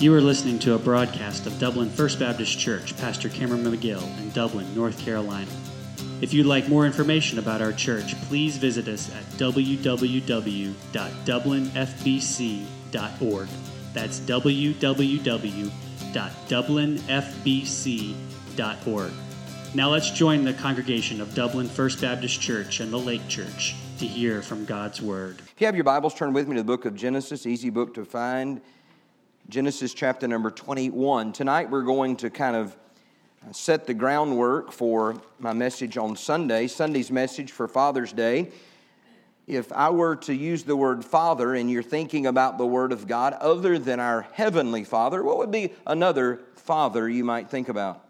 You are listening to a broadcast of Dublin First Baptist Church, Pastor Cameron McGill in Dublin, North Carolina. If you'd like more information about our church, please visit us at www.dublinfbc.org. That's www.dublinfbc.org. Now let's join the congregation of Dublin First Baptist Church and the Lake Church to hear from God's Word. If you have your Bibles, turn with me to the book of Genesis, easy book to find. Genesis chapter number 21. Tonight we're going to kind of uh, set the groundwork for my message on Sunday, Sunday's message for Father's Day. If I were to use the word Father and you're thinking about the Word of God other than our Heavenly Father, what would be another Father you might think about?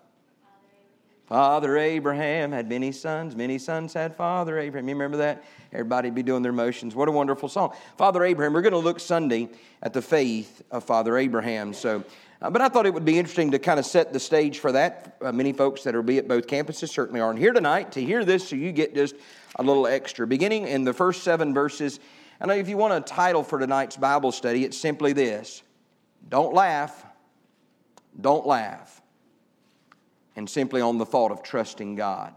Father Abraham had many sons, many sons had Father Abraham. You remember that? Everybody be doing their motions. What a wonderful song. Father Abraham, we're going to look Sunday at the faith of Father Abraham. So, uh, but I thought it would be interesting to kind of set the stage for that. Uh, many folks that will be at both campuses certainly aren't here tonight to hear this, so you get just a little extra. Beginning in the first seven verses, know if you want a title for tonight's Bible study, it's simply this Don't laugh, don't laugh and simply on the thought of trusting God.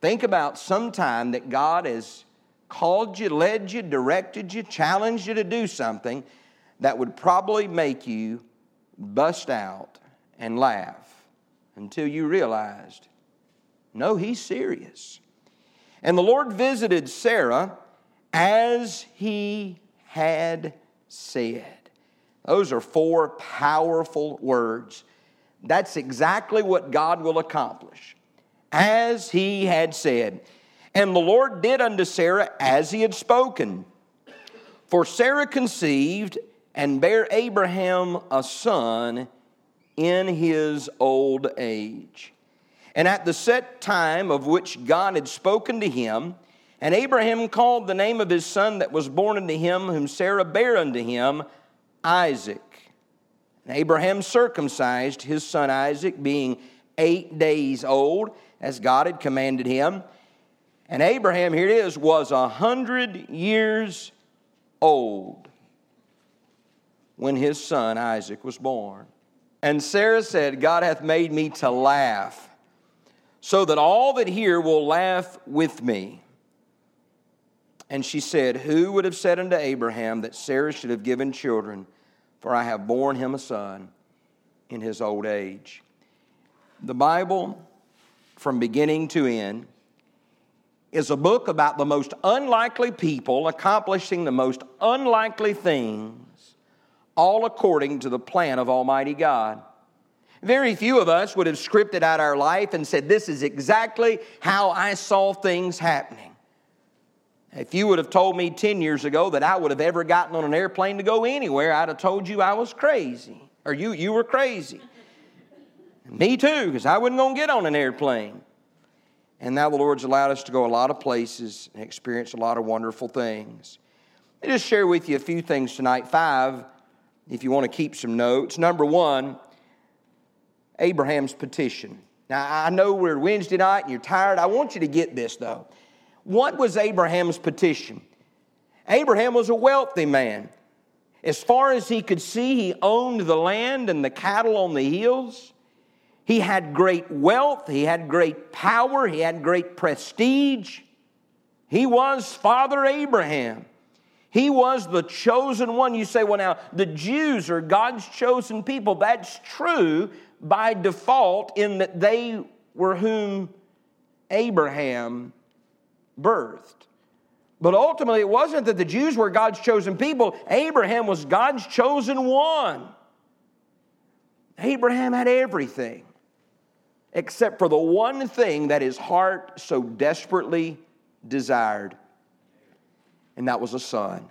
Think about some time that God has called you, led you, directed you, challenged you to do something that would probably make you bust out and laugh until you realized, no, he's serious. And the Lord visited Sarah as he had said. Those are four powerful words that's exactly what God will accomplish, as he had said. And the Lord did unto Sarah as he had spoken. For Sarah conceived and bare Abraham a son in his old age. And at the set time of which God had spoken to him, and Abraham called the name of his son that was born unto him, whom Sarah bare unto him, Isaac. And Abraham circumcised his son Isaac, being eight days old, as God had commanded him. And Abraham, here it is, was a hundred years old when his son Isaac was born. And Sarah said, God hath made me to laugh, so that all that hear will laugh with me. And she said, Who would have said unto Abraham that Sarah should have given children? For I have borne him a son in his old age. The Bible, from beginning to end, is a book about the most unlikely people accomplishing the most unlikely things, all according to the plan of Almighty God. Very few of us would have scripted out our life and said, This is exactly how I saw things happening. If you would have told me 10 years ago that I would have ever gotten on an airplane to go anywhere, I'd have told you I was crazy. Or you, you were crazy. me too, because I wasn't going to get on an airplane. And now the Lord's allowed us to go a lot of places and experience a lot of wonderful things. Let me just share with you a few things tonight. Five, if you want to keep some notes. Number one, Abraham's petition. Now, I know we're Wednesday night and you're tired. I want you to get this, though. What was Abraham's petition? Abraham was a wealthy man. As far as he could see, he owned the land and the cattle on the hills. He had great wealth, he had great power, he had great prestige. He was Father Abraham. He was the chosen one. You say, well, now, the Jews are God's chosen people. That's true by default, in that they were whom Abraham birthed. But ultimately, it wasn't that the Jews were God's chosen people, Abraham was God's chosen one. Abraham had everything except for the one thing that his heart so desperately desired, and that was a son.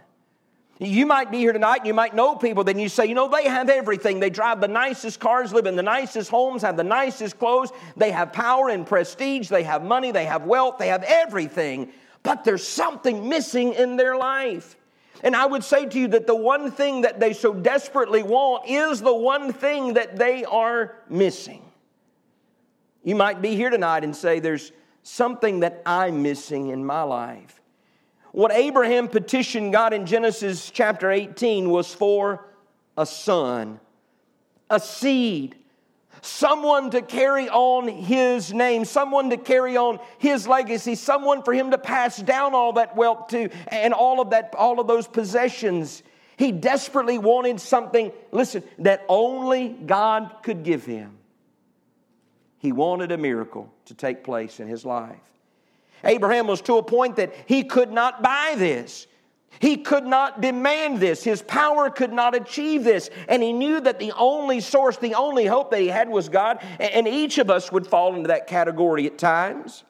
You might be here tonight and you might know people, then you say, you know, they have everything. They drive the nicest cars, live in the nicest homes, have the nicest clothes, they have power and prestige, they have money, they have wealth, they have everything, but there's something missing in their life. And I would say to you that the one thing that they so desperately want is the one thing that they are missing. You might be here tonight and say, there's something that I'm missing in my life. What Abraham petitioned God in Genesis chapter 18 was for a son. a seed, someone to carry on his name, someone to carry on his legacy, someone for him to pass down all that wealth to and all of that all of those possessions. He desperately wanted something, listen, that only God could give him. He wanted a miracle to take place in his life. Abraham was to a point that he could not buy this. He could not demand this. His power could not achieve this. And he knew that the only source, the only hope that he had was God. And each of us would fall into that category at times.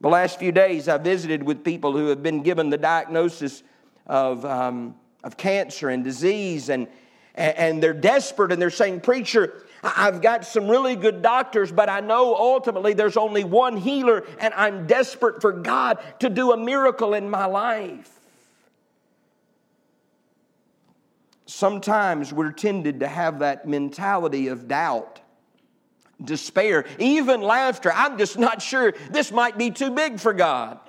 The last few days, I visited with people who have been given the diagnosis of, um, of cancer and disease, and, and they're desperate and they're saying, Preacher, I've got some really good doctors, but I know ultimately there's only one healer, and I'm desperate for God to do a miracle in my life. sometimes we're tended to have that mentality of doubt, despair, even laughter. I'm just not sure this might be too big for God.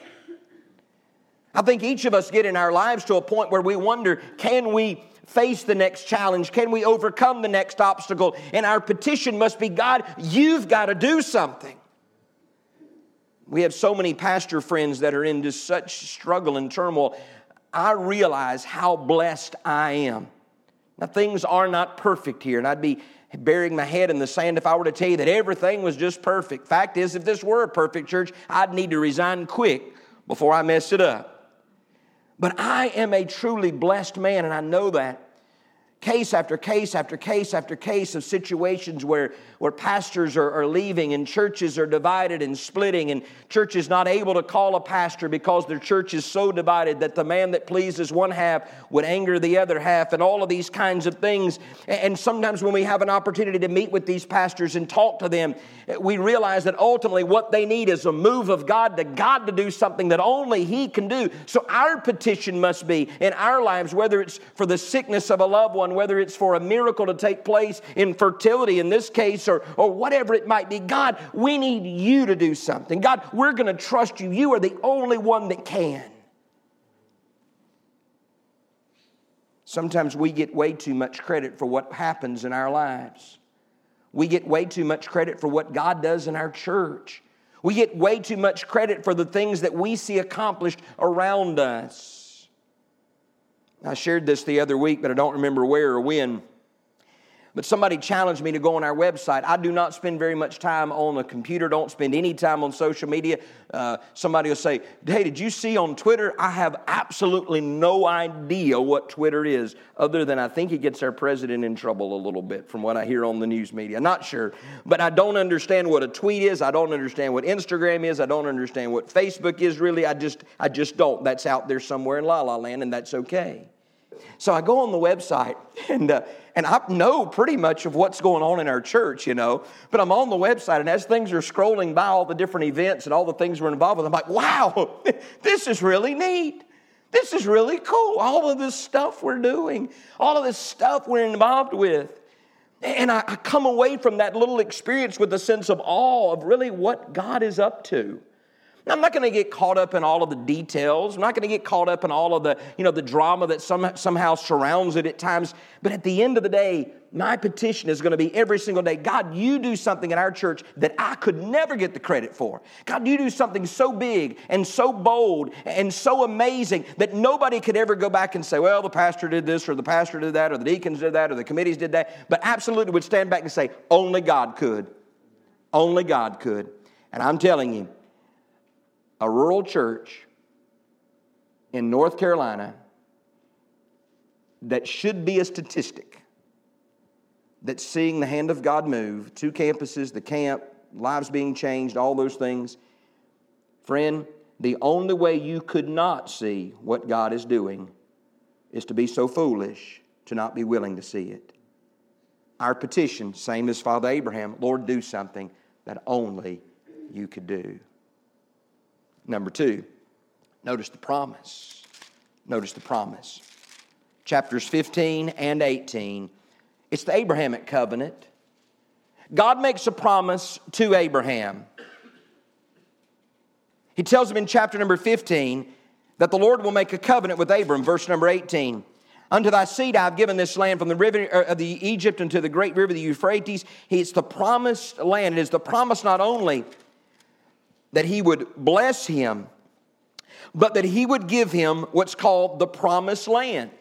I think each of us get in our lives to a point where we wonder can we face the next challenge? Can we overcome the next obstacle? And our petition must be God, you've got to do something. We have so many pastor friends that are into such struggle and turmoil. I realize how blessed I am now, things are not perfect here, and I'd be burying my head in the sand if I were to tell you that everything was just perfect. Fact is, if this were a perfect church, I'd need to resign quick before I mess it up. But I am a truly blessed man, and I know that case after case after case after case of situations where, where pastors are, are leaving and churches are divided and splitting, and churches not able to call a pastor because their church is so divided that the man that pleases one half would anger the other half, and all of these kinds of things. And sometimes when we have an opportunity to meet with these pastors and talk to them, eh, we realize that ultimately what they need is a move of God to God to do something that only He can do. So our petition must be in our lives, whether it's for the sickness of a loved one, whether it's for a miracle to take place in fertility in this case, or, or whatever it might be. God, we need you to do something. God, we're going to trust you. You are the only one that can. Sometimes we get way too much credit for what happens in our lives. We get way too much credit for what God does in our church. We get way too much credit for the things that we see accomplished around us. I shared this the other week, but I don't remember where or when. But somebody challenged me to go on our website. I do not spend very much time on a computer, don't spend any time on social media. Uh, somebody will say, Hey, did you see on Twitter? I have absolutely no idea what Twitter is, other than I think it gets our president in trouble a little bit from what I hear on the news media. Not sure. But I don't understand what a tweet is. I don't understand what Instagram is. I don't understand what Facebook is really. I just, I just don't. That's out there somewhere in La La Land, and that's okay. So I go on the website and, uh, and I know pretty much of what's going on in our church, you know. But I'm on the website, and as things are scrolling by all the different events and all the things we're involved with, I'm like, wow, this is really neat. This is really cool. All of this stuff we're doing, all of this stuff we're involved with. And I, I come away from that little experience with a sense of awe of really what God is up to. I'm not going to get caught up in all of the details. I'm not going to get caught up in all of the, you know, the drama that some, somehow surrounds it at times. But at the end of the day, my petition is going to be every single day God, you do something in our church that I could never get the credit for. God, you do something so big and so bold and so amazing that nobody could ever go back and say, well, the pastor did this or the pastor did that or the deacons did that or the committees did that. But absolutely would stand back and say, only God could. Only God could. And I'm telling you, a rural church in North Carolina that should be a statistic that's seeing the hand of God move, two campuses, the camp, lives being changed, all those things. Friend, the only way you could not see what God is doing is to be so foolish to not be willing to see it. Our petition, same as Father Abraham, Lord, do something that only you could do. Number two, notice the promise. Notice the promise. Chapters 15 and 18. It's the Abrahamic covenant. God makes a promise to Abraham. He tells him in chapter number 15 that the Lord will make a covenant with Abram, verse number 18. Unto thy seed I have given this land from the river uh, of the Egypt unto the great river, the Euphrates. It's the promised land. It is the promise not only that he would bless him, but that he would give him what's called the promised land.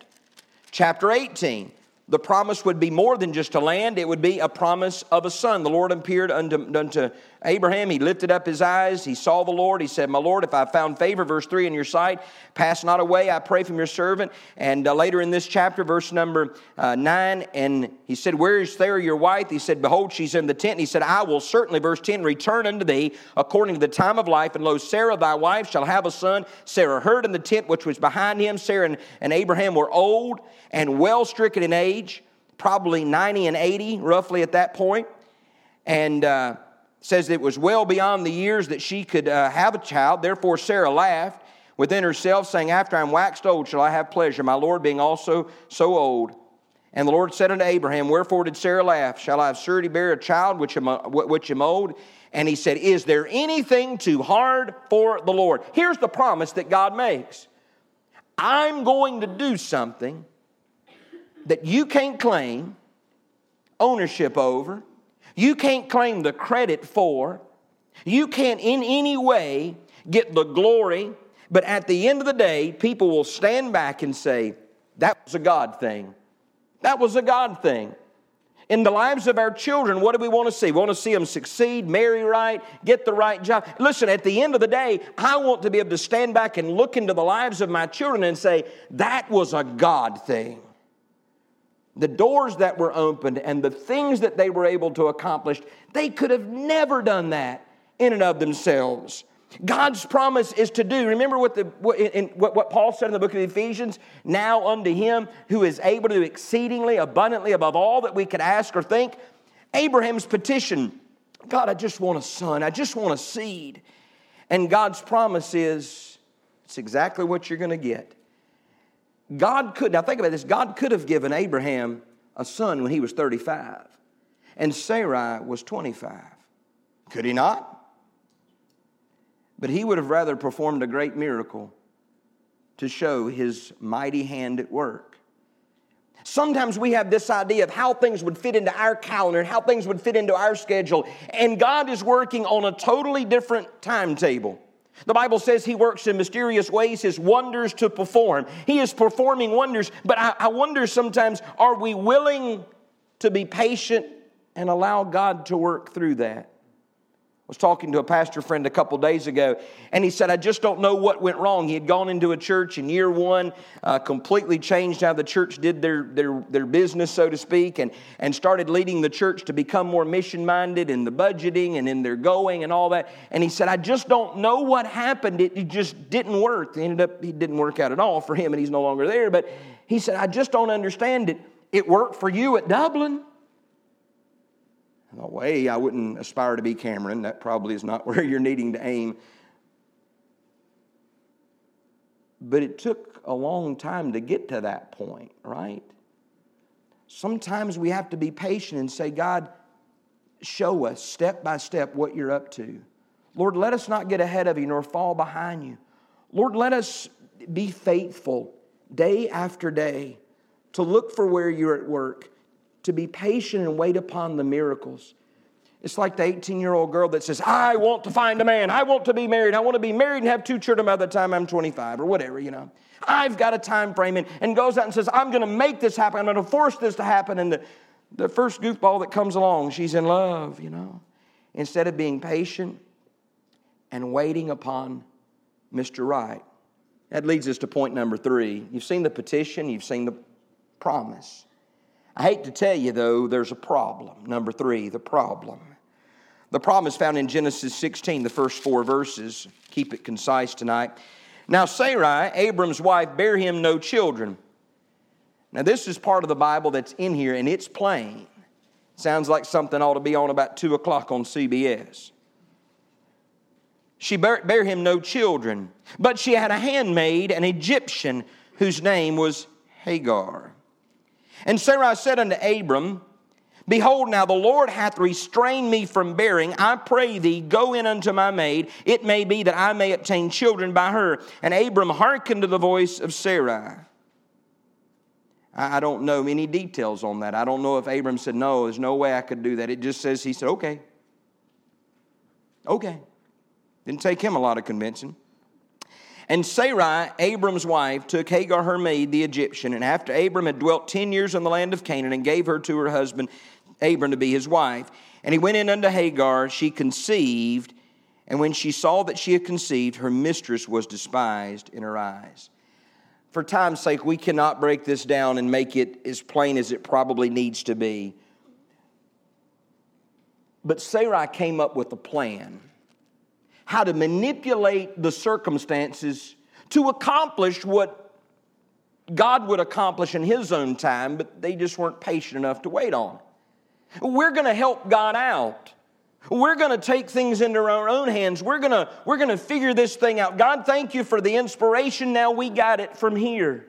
Chapter 18 the promise would be more than just a land, it would be a promise of a son. The Lord appeared unto, unto Abraham. He lifted up his eyes. He saw the Lord. He said, My Lord, if I found favor, verse 3 in your sight, pass not away, I pray from your servant. And uh, later in this chapter, verse number uh, 9, and he said, Where is Sarah your wife? He said, Behold, she's in the tent. And he said, I will certainly, verse 10, return unto thee according to the time of life. And lo, Sarah thy wife shall have a son. Sarah heard in the tent which was behind him. Sarah and, and Abraham were old and well stricken in age, probably 90 and 80, roughly at that point. And uh, says it was well beyond the years that she could uh, have a child. Therefore, Sarah laughed within herself, saying, After I'm waxed old, shall I have pleasure, my Lord being also so old. And the Lord said unto Abraham, Wherefore did Sarah laugh? Shall I have surety bear a child which am, which am old? And he said, Is there anything too hard for the Lord? Here's the promise that God makes I'm going to do something that you can't claim ownership over, you can't claim the credit for, you can't in any way get the glory, but at the end of the day, people will stand back and say, That was a God thing. That was a God thing. In the lives of our children, what do we want to see? We want to see them succeed, marry right, get the right job. Listen, at the end of the day, I want to be able to stand back and look into the lives of my children and say, That was a God thing the doors that were opened and the things that they were able to accomplish, they could have never done that in and of themselves. God's promise is to do. Remember what, the, what, in, what, what Paul said in the book of Ephesians? Now unto him who is able to do exceedingly abundantly above all that we could ask or think. Abraham's petition God, I just want a son, I just want a seed. And God's promise is it's exactly what you're going to get. God could, now think about this, God could have given Abraham a son when he was 35, and Sarai was 25. Could he not? But he would have rather performed a great miracle to show his mighty hand at work. Sometimes we have this idea of how things would fit into our calendar and how things would fit into our schedule, and God is working on a totally different timetable. The Bible says he works in mysterious ways, his wonders to perform. He is performing wonders, but I, I, wonder sometimes are we willing to be patient and allow God to work through that? Was talking to a pastor friend a couple days ago, and he said, I just don't know what went wrong. He had gone into a church in year one, uh, completely changed how the church did their, their, their business, so to speak, and, and started leading the church to become more mission minded in the budgeting and in their going and all that. And he said, I just don't know what happened. It, it just didn't work. It ended up, it didn't work out at all for him, and he's no longer there. But he said, I just don't understand it. It worked for you at Dublin. No way, I wouldn't aspire to be Cameron. That probably is not where you're needing to aim. But it took a long time to get to that point, right? Sometimes we have to be patient and say, God, show us step by step what you're up to. Lord, let us not get ahead of you nor fall behind you. Lord, let us be faithful day after day to look for where you're at work to be patient and wait upon the miracles. It's like the 18 year old girl that says, I want to find a man. I want to be married. I want to be married and have two children by the time I'm 25 or whatever, you know. I've got a time frame and, and goes out and says, I'm going to make this happen. I'm going to force this to happen. And the, the first goofball that comes along, she's in love, you know. Instead of being patient and waiting upon Mr. Right. That leads us to point number three. You've seen the petition, you've seen the promise. I hate to tell you, though, there's a problem. Number three, the problem. The problem is found in Genesis 16, the first four verses. Keep it concise tonight. Now, Sarai, Abram's wife, bare him no children. Now, this is part of the Bible that's in here, and it's plain. Sounds like something ought to be on about 2 o'clock on CBS. She bare, bare him no children, but she had a handmaid, an Egyptian, whose name was Hagar. And Sarai said unto Abram, Behold, now the Lord hath restrained me from bearing. I pray thee, go in unto my maid. It may be that I may obtain children by her. And Abram hearkened to the voice of Sarai. I don't know any details on that. I don't know if Abram said, No, there's no way I could do that. It just says he said, Okay. Okay. Didn't take him a lot of convincing. And Sarai, Abram's wife, took Hagar her maid, the Egyptian, and after Abram had dwelt ten years in the land of Canaan, and gave her to her husband Abram to be his wife, and he went in unto Hagar, she conceived, and when she saw that she had conceived, her mistress was despised in her eyes. For time's sake, we cannot break this down and make it as plain as it probably needs to be. But Sarai came up with a plan how to manipulate the circumstances to accomplish what God would accomplish in His own time, but they just weren't patient enough to wait on. We're going to help God out. We're going to take things into our own hands. We're going to, we're going to figure this thing out. God, thank you for the inspiration. Now we got it from here.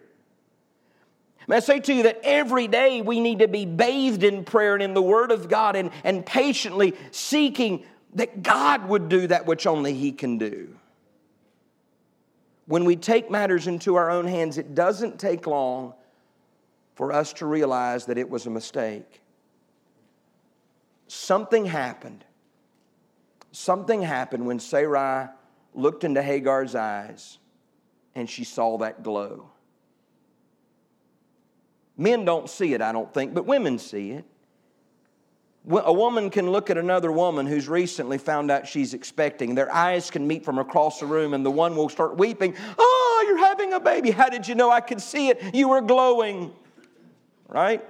May I say to you that every day we need to be bathed in prayer and in the Word of God and, and patiently seeking that God would do that which only He can do. When we take matters into our own hands, it doesn't take long for us to realize that it was a mistake. Something happened. Something happened when Sarai looked into Hagar's eyes and she saw that glow. Men don't see it, I don't think, but women see it. A woman can look at another woman who's recently found out she's expecting. Their eyes can meet from across the room, and the one will start weeping. Oh, you're having a baby. How did you know? I could see it. You were glowing. Right?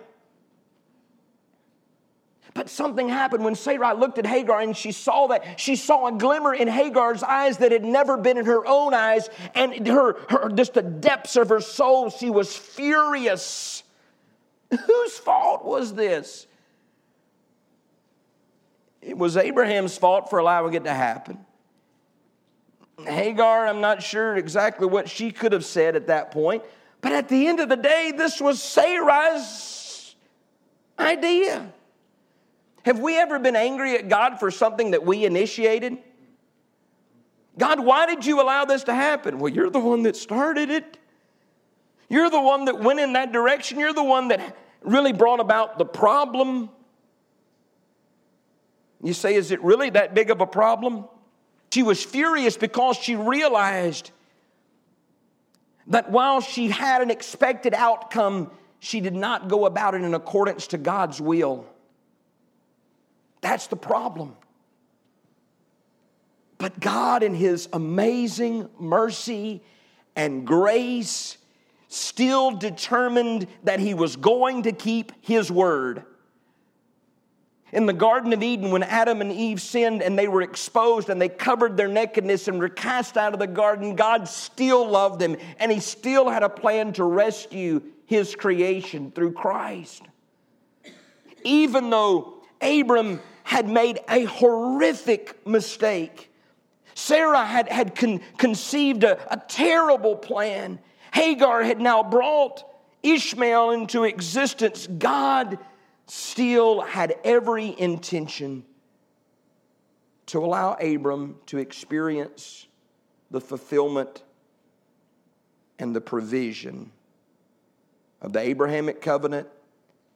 But something happened when Sarai looked at Hagar and she saw that. She saw a glimmer in Hagar's eyes that had never been in her own eyes, and her, her just the depths of her soul, she was furious. Whose fault was this? It was Abraham's fault for allowing it to happen. Hagar, I'm not sure exactly what she could have said at that point, but at the end of the day, this was Sarah's idea. Have we ever been angry at God for something that we initiated? God, why did you allow this to happen? Well, you're the one that started it. You're the one that went in that direction. You're the one that really brought about the problem. You say, is it really that big of a problem? She was furious because she realized that while she had an expected outcome, she did not go about it in accordance to God's will. That's the problem. But God, in His amazing mercy and grace, still determined that He was going to keep His word. In the Garden of Eden, when Adam and Eve sinned and they were exposed and they covered their nakedness and were cast out of the garden, God still loved them and He still had a plan to rescue His creation through Christ. Even though Abram had made a horrific mistake, Sarah had, had con- conceived a, a terrible plan. Hagar had now brought Ishmael into existence. God still had every intention to allow Abram to experience the fulfillment and the provision of the Abrahamic covenant,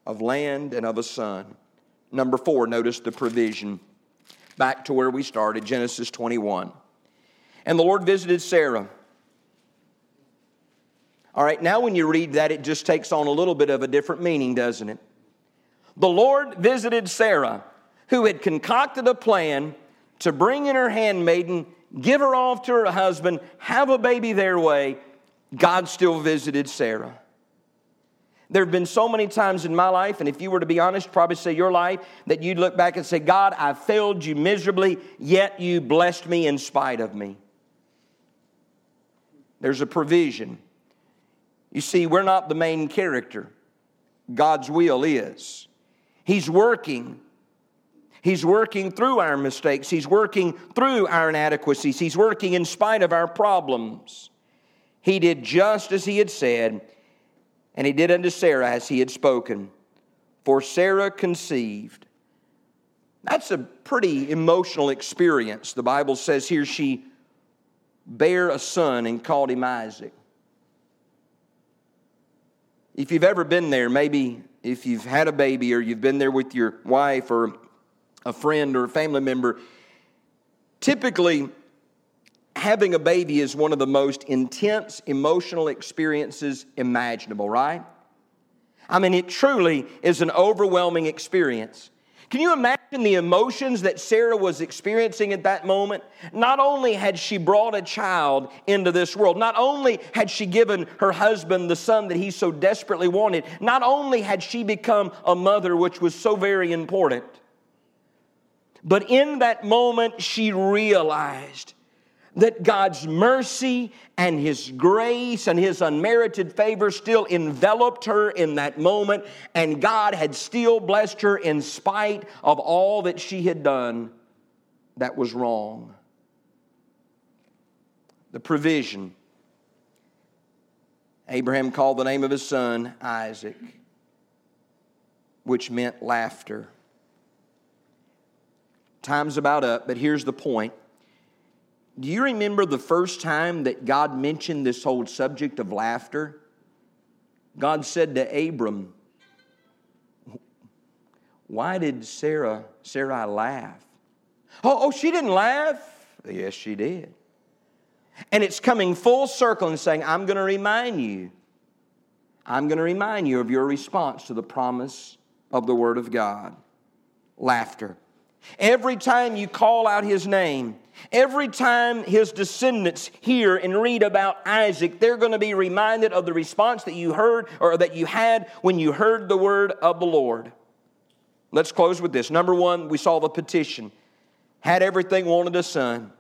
of land, and of a son. Number four, notice the provision. Back to where we started, Genesis 21. And the Lord visited Sarah. All right, now when you read that, it just takes on a little bit of a different meaning, doesn't it? The Lord visited Sarah, who had concocted a plan to bring in her handmaiden, give her off to her husband, have a baby their way. God still visited Sarah. There have been so many times in my life, and if you were to be honest, probably say your life, that you'd look back and say, God, I failed you miserably, yet you blessed me in spite of me. There's a provision. You see, we're not the main character, God's will is. He's working. He's working through our mistakes. He's working through our inadequacies. He's working in spite of our problems. He did just as he had said, and he did unto Sarah as he had spoken. For Sarah conceived. That's a pretty emotional experience. The Bible says here she bare a son and called him Isaac. If you've ever been there, maybe if you've had a baby or you've been there with your wife or a friend or a family member, typically having a baby is one of the most intense emotional experiences imaginable, right? I mean, it truly is an overwhelming experience. Can you imagine the emotions that Sarah was experiencing at that moment? Not only had she brought a child into this world, not only had she given her husband the son that he so desperately wanted, not only had she become a mother, which was so very important, but in that moment she realized that God's mercy and His grace and His unmerited favor still enveloped her in that moment, and God had still blessed her in spite of all that she had done that was wrong. The provision. Abraham called the name of his son Isaac, which meant laughter. Time's about up, but here's the point. Do you remember the first time that God mentioned this whole subject of laughter? God said to Abram, Why did Sarah, Sarai laugh? Oh, oh, she didn't laugh. Yes, she did. And it's coming full circle and saying, I'm going to remind you. I'm going to remind you of your response to the promise of the Word of God. Laughter. Every time you call out his name, every time his descendants hear and read about Isaac, they're going to be reminded of the response that you heard or that you had when you heard the word of the Lord. Let's close with this. Number one, we saw the petition. Had everything, wanted a son.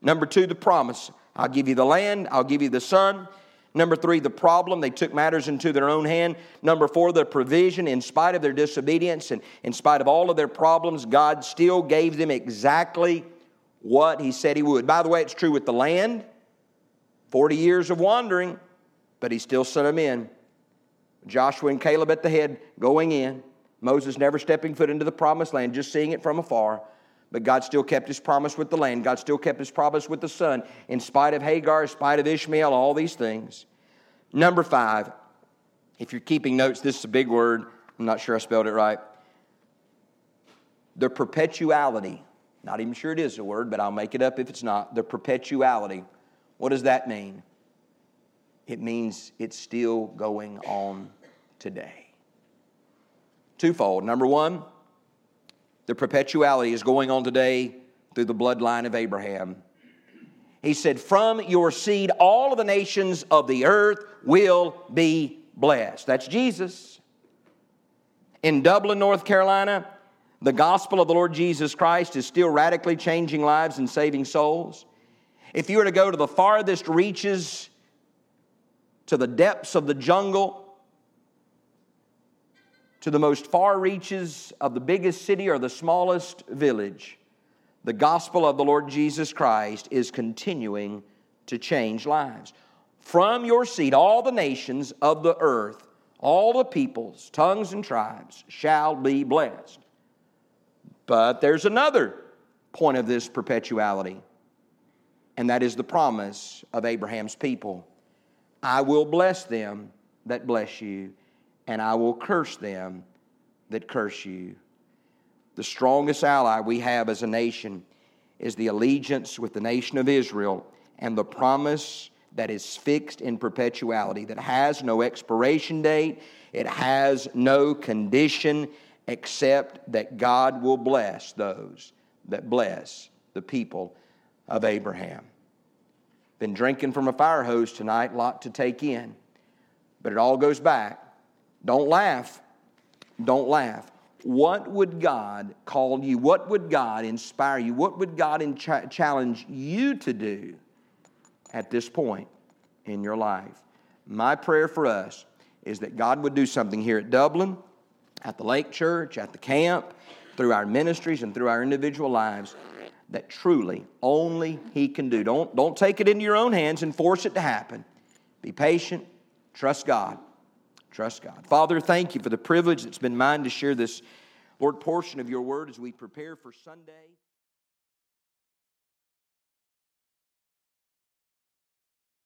Number two, the promise. I'll give you the land, I'll give you the son. Number three, the problem. They took matters into their own hand. Number four, the provision. In spite of their disobedience and in spite of all of their problems, God still gave them exactly what He said He would. By the way, it's true with the land 40 years of wandering, but He still sent them in. Joshua and Caleb at the head going in. Moses never stepping foot into the promised land, just seeing it from afar. But God still kept his promise with the land. God still kept his promise with the son, in spite of Hagar, in spite of Ishmael, all these things. Number five, if you're keeping notes, this is a big word. I'm not sure I spelled it right. The perpetuality. Not even sure it is a word, but I'll make it up if it's not. The perpetuality. What does that mean? It means it's still going on today. Twofold. Number one, the perpetuality is going on today through the bloodline of Abraham. He said, From your seed, all of the nations of the earth will be blessed. That's Jesus. In Dublin, North Carolina, the gospel of the Lord Jesus Christ is still radically changing lives and saving souls. If you were to go to the farthest reaches, to the depths of the jungle, to the most far reaches of the biggest city or the smallest village, the gospel of the Lord Jesus Christ is continuing to change lives. From your seed, all the nations of the earth, all the peoples, tongues, and tribes shall be blessed. But there's another point of this perpetuality, and that is the promise of Abraham's people I will bless them that bless you and I will curse them that curse you. The strongest ally we have as a nation is the allegiance with the nation of Israel and the promise that is fixed in perpetuality, that has no expiration date, it has no condition except that God will bless those that bless the people of Abraham. Been drinking from a fire hose tonight, lot to take in, but it all goes back don't laugh. Don't laugh. What would God call you? What would God inspire you? What would God challenge you to do at this point in your life? My prayer for us is that God would do something here at Dublin, at the Lake Church, at the camp, through our ministries and through our individual lives that truly only He can do. Don't, don't take it into your own hands and force it to happen. Be patient, trust God. Trust God. Father, thank you for the privilege that's been mine to share this, Lord, portion of your word as we prepare for Sunday.